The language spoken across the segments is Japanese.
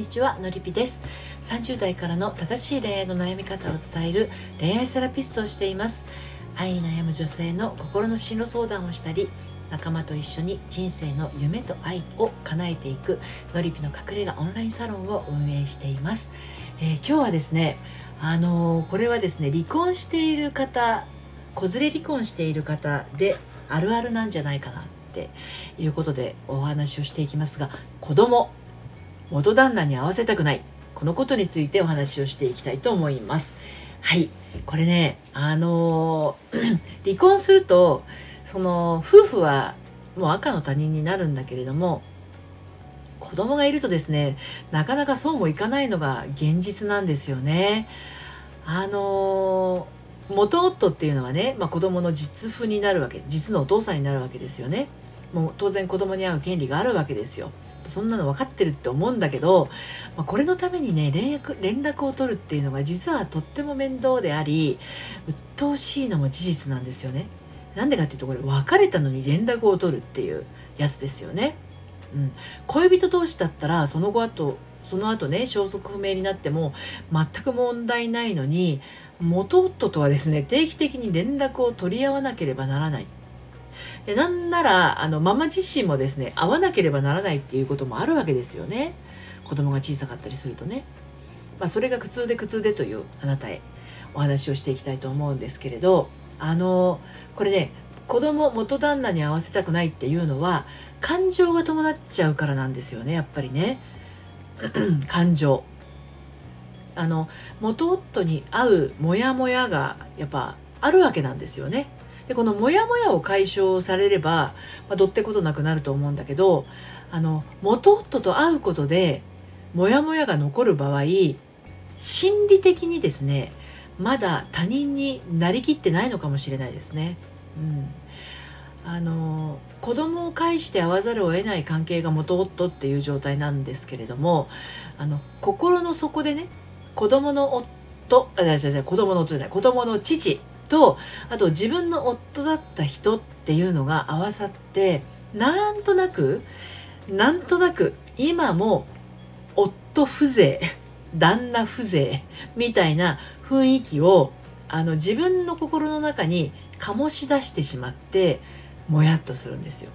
にちはのりぴです。30代からの正しい恋愛の悩み方を伝える恋愛セラピストをしています。愛に悩む女性の心の進路相談をしたり仲間と一緒に人生の夢と愛を叶えていくのりぴの隠れ家オンラインサロンを運営しています、えー、今日はですねあのー、これはですね離婚している方子連れ離婚している方であるあるなんじゃないかなっていうことでお話をしていきますが子供元旦那に合わせたくない。このことについてお話をしていきたいと思います。はい。これねあの 離婚するとその夫婦はもう赤の他人になるんだけれども子供がいるとですねなかなかそうもいかないのが現実なんですよね。あの元夫っていうのはね、まあ、子供の実父になるわけ実のお父さんになるわけですよね。もう当然子供に会う権利があるわけですよ。そんなの分かってるって思うんだけど、まあ、これのためにね連絡連絡を取るっていうのが実はとっても面倒であり鬱陶しいのも事実なんですよね。なんでかっていうとこれ別れたのに連絡を取るっていうやつですよね、うん、恋人同士だったらその後あとその後ね消息不明になっても全く問題ないのに元夫とはですね定期的に連絡を取り合わなければならない。でなんならあのママ自身もですね会わなければならないっていうこともあるわけですよね。子供が小さかったりするとね、まあ、それが苦痛で苦痛でというあなたへお話をしていきたいと思うんですけれど。あのこれね子供元旦那に合わせたくないっていうのは感情が伴っちゃうからなんですよねやっぱりね。感情。あの元夫に会うモヤモヤがやっぱあるわけなんですよね。でこのモヤモヤを解消されれば、まあ、どってことなくなると思うんだけどあの元夫と会うことでモヤモヤが残る場合心理的にですねまだ他人になりきってないのかもしれないですね。うん、あの子供を介して会わざるを得ない関係が元夫っていう状態なんですけれどもあの心の底でね子供の夫あ違う違う子供の夫じゃない子供の父とあと自分の夫だった人っていうのが合わさってなんとなくなんとなく今も夫風情 旦那風情みたいな雰囲気をあの自分の心の中に醸し出してしまってもやっとするんですよ。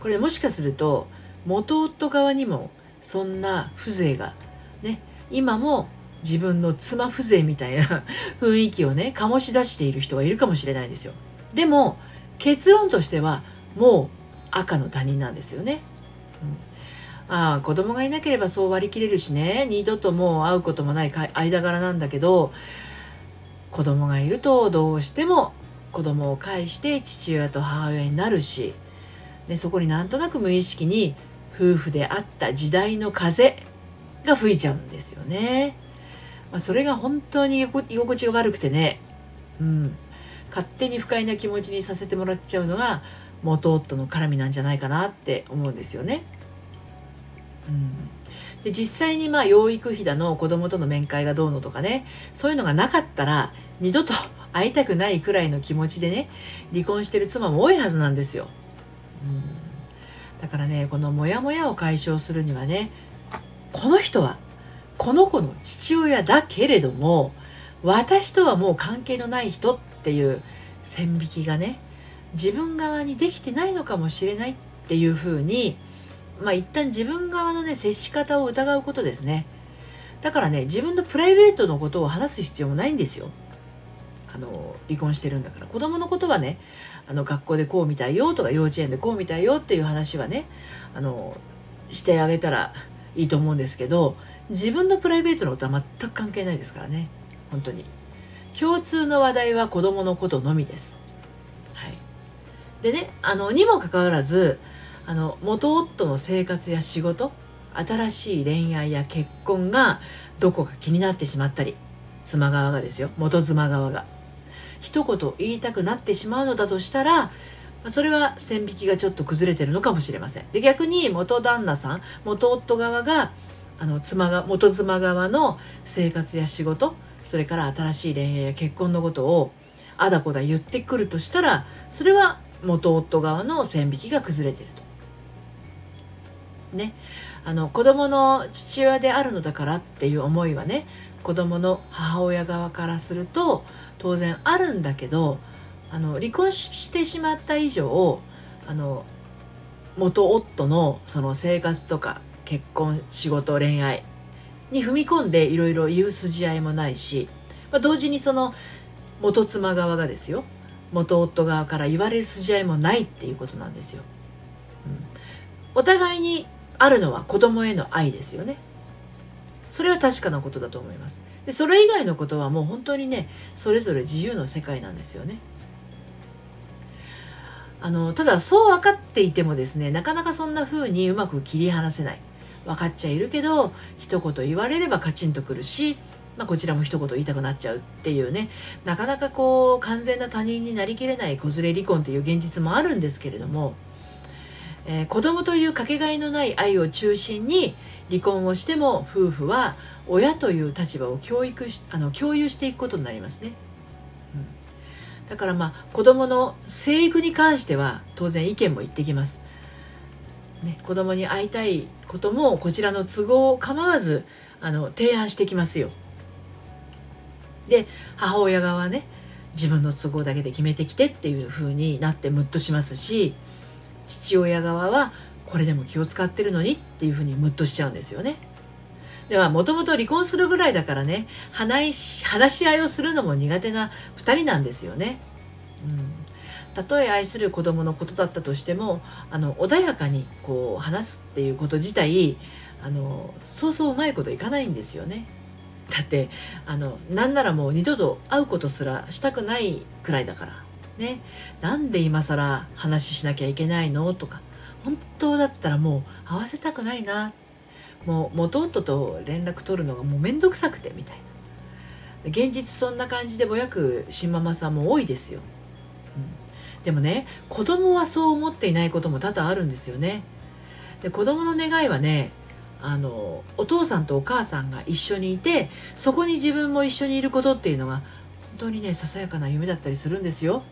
これもしかすると元夫側にもそんな風情がね今も自分の妻風情みたいな 雰囲気をね醸し出している人がいるかもしれないんですよ。でも結論としてはもう赤の他人なんですよね、うん、ああ子供がいなければそう割り切れるしね。二度ともう会うこともない間柄なんだけど子供がいるとどうしても子供を介して父親と母親になるし、ね、そこになんとなく無意識に夫婦であった時代の風が吹いちゃうんですよね。まあ、それが本当に居心地が悪くてね、うん、勝手に不快な気持ちにさせてもらっちゃうのが元夫の絡みなんじゃないかなって思うんですよね。うん、で実際にまあ養育費だの子供との面会がどうのとかね。そういうのがなかったら二度と会いたくないくらいの気持ちでね離婚してる妻も多いはずなんですよ。うん、だからねこのモヤモヤを解消するにはねこの人はこの子の父親だけれども私とはもう関係のない人っていう線引きがね自分側にできてないのかもしれないっていうふうにまあ一旦自分側のね接し方を疑うことですね。だからね自分のプライベートのことを話す必要もないんですよ。あの離婚してるんだから。子供のことはねあの学校でこうみたいよとか幼稚園でこうみたいよっていう話はねあのしてあげたらいいと思うんですけど自分のプライベートのことは全く関係ないですからね。本当に。共通の話題は子供のことのみです、はい、でねあのにもかかわらずあの元夫の生活や仕事新しい恋愛や結婚がどこか気になってしまったり妻側がですよ。元妻側が。一言言いたくなってしまうのだとしたらそれは線引きがちょっと崩れてるのかもしれません。で逆に元旦那さん元夫側があの妻が元妻側の生活や仕事それから新しい恋愛や結婚のことをあだこだ言ってくるとしたらそれは元夫側の線引きが崩れてると。ねあの子供の父親であるのだからっていう思いはね子供の母親側からすると当然あるんだけどあの離婚してしまった以上あの元夫のその生活とか結婚仕事恋愛に踏み込んでいろいろ言う筋合いもないし、まあ、同時にその元妻側がですよ元夫側から言われる筋合いもないっていうことなんですよ。うん、お互いにあるのは子供への愛ですよね。それは確かなことだと思います。でそれ以外のことはもう本当にねそれぞれ自由の世界なんですよね。あのただそう分かっていてもですねなかなかそんな風にうまく切り離せない分かっちゃいるけど一言言われればカチンとくるしまあ、こちらも一言言いたくなっちゃうっていうねなかなかこう完全な他人になりきれない子連れ離婚っていう現実もあるんですけれども、えー、子供というかけがえのない愛を中心に離婚をしても夫婦は親という立場を教育あの共有していくことになりますね。だからまあ子供の生育に関しては当然意見も言ってきます。ね、子供に会いたいこともこちらの都合を構わずあの提案してきますよ。で母親側はね自分の都合だけで決めてきてっていう風になってムッとしますし父親側はこれでも気を使ってるのに？っていう風にムッとしちゃうんですよね。ではもともと離婚するぐらいだからね話し話し合いをするのも苦手な2人なんですよね。うんたとえ愛する子供のことだったとしてもあの穏やかにこう話すっていうこと自体あのそうそううまいこといかないんですよね。だってあのなんならもう二度と会うことすらしたくないくらいだからね。なんで今更話しなきゃいけないのとか本当だったらもう会わせたくないな。もう元夫と連絡取るのがもう面倒くさくてみたいな。現実そんな感じでぼやく新ママさんも多いですよ、でもね子供はそう思っていないことも多々あるんですよねで子供の願いはねあのお父さんとお母さんが一緒にいてそこに自分も一緒にいることっていうのが本当にねささやかな夢だったりするんですよ。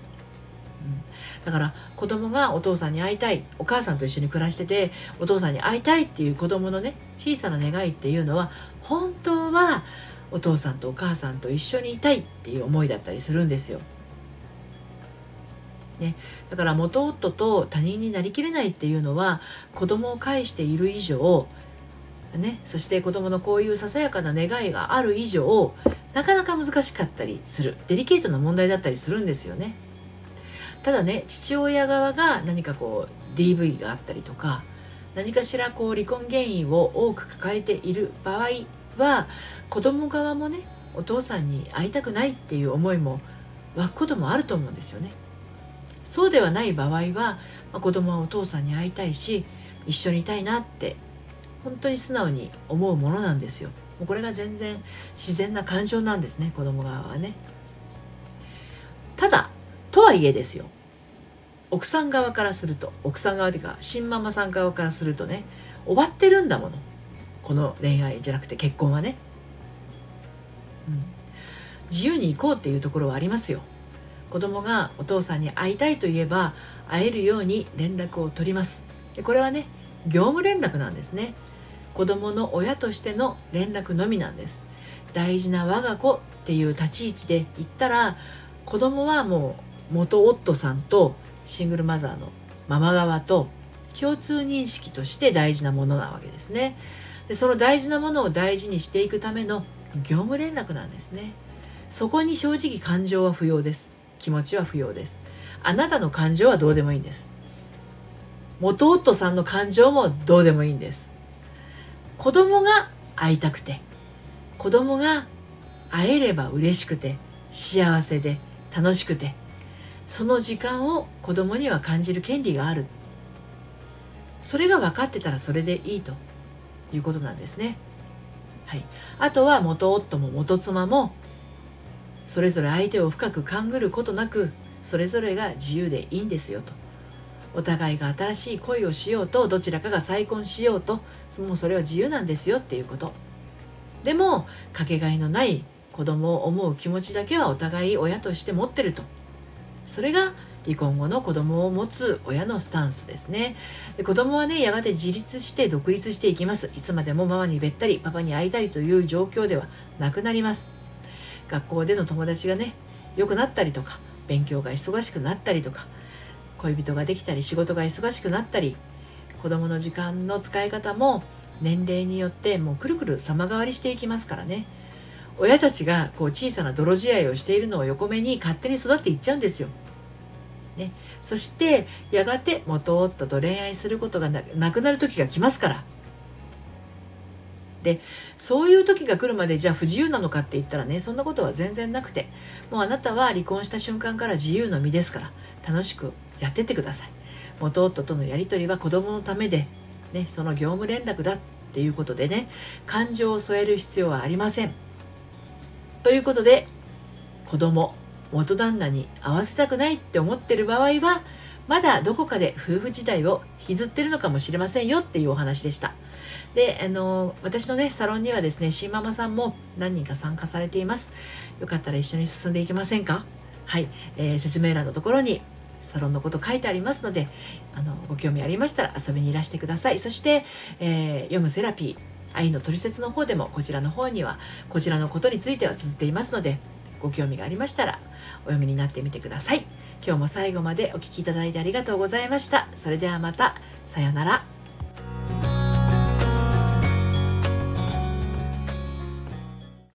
うん、だから子供がお父さんに会いたいお母さんと一緒に暮らしててお父さんに会いたいっていう子供のね小さな願いっていうのは本当はお父さんとお母さんと一緒にいたいっていう思いだったりするんですよ。ね、だから元夫と他人になりきれないっていうのは子供を介している以上ね、そして子供のこういうささやかな願いがある以上なかなか難しかったりする。デリケートな問題だったりするんですよね。ただね父親側が何かこう DV があったりとか何かしらこう離婚原因を多く抱えている場合は子供側もねお父さんに会いたくないっていう思いも湧くこともあると思うんですよね。そうではない場合は、まあ、子供はお父さんに会いたいし一緒にいたいなって本当に素直に思うものなんですよ。もうこれが全然自然な感情なんですね子供側はね。ただとはいえですよ。奥さん側からすると奥さん側というか新ママさん側からするとね終わってるんだもの。この恋愛じゃなくて結婚はね、うん、自由に行こうっていうところはありますよ。子供がお父さんに会いたいといえば会えるように連絡を取ります。でこれはね業務連絡なんですね。子供の親としての連絡のみなんです。大事な我が子っていう立ち位置で言ったら子供はもう元夫さんとシングルマザーのママ側と共通認識として大事なものなわけですね。でその大事なものを大事にしていくための業務連絡なんですね。そこに正直感情は不要です。気持ちは不要です。あなたの感情はどうでもいいんです。元夫さんの感情もどうでもいいんです。子供が会いたくて子供が会えれば嬉しくて幸せで楽しくてその時間を子供には感じる権利がある。それが分かってたらそれでいいということなんですね。はい、あとは元夫も元妻もそれぞれ相手を深く勘ぐることなくそれぞれが自由でいいんですよと。お互いが新しい恋をしようとどちらかが再婚しようともうそれは自由なんですよっていうこと。でもかけがえのない子供を思う気持ちだけはお互い親として持ってると。それが離婚後の子供を持つ親のスタンスですね。で子供はねやがて自立して独立していきます。いつまでもママにべったりパパに会いたいという状況ではなくなります。学校での友達がね良くなったりとか勉強が忙しくなったりとか恋人ができたり仕事が忙しくなったり子供の時間の使い方も年齢によってもうくるくる様変わりしていきますからね親たちがこう小さな泥仕合をしているのを横目に勝手に育っていっちゃうんですよ。ね、そしてやがて元夫と恋愛することがなくなる時が来ますから。でそういう時が来るまでじゃあ不自由なのかって言ったらねそんなことは全然なくてもうあなたは離婚した瞬間から自由の身ですから楽しくやってってください。元夫とのやり取りは子供のためで、ね、その業務連絡だっていうことでね感情を添える必要はありません。ということで子供元旦那に会わせたくないって思ってる場合はまだどこかで夫婦時代を引きずってるのかもしれませんよっていうお話でした。であの私のねサロンにはですね新ママさんも何人か参加されています。よかったら一緒に進んでいきませんか？はい、えー、説明欄のところにサロンのこと書いてありますのであのご興味ありましたら遊びにいらしてください。そして、えー、読むセラピー愛の取説の方でもこちらの方にはこちらのことについては綴っていますのでご興味がありましたらお読みになってみてください。今日も最後までお聴きいただいてありがとうございました。それではまたさようなら。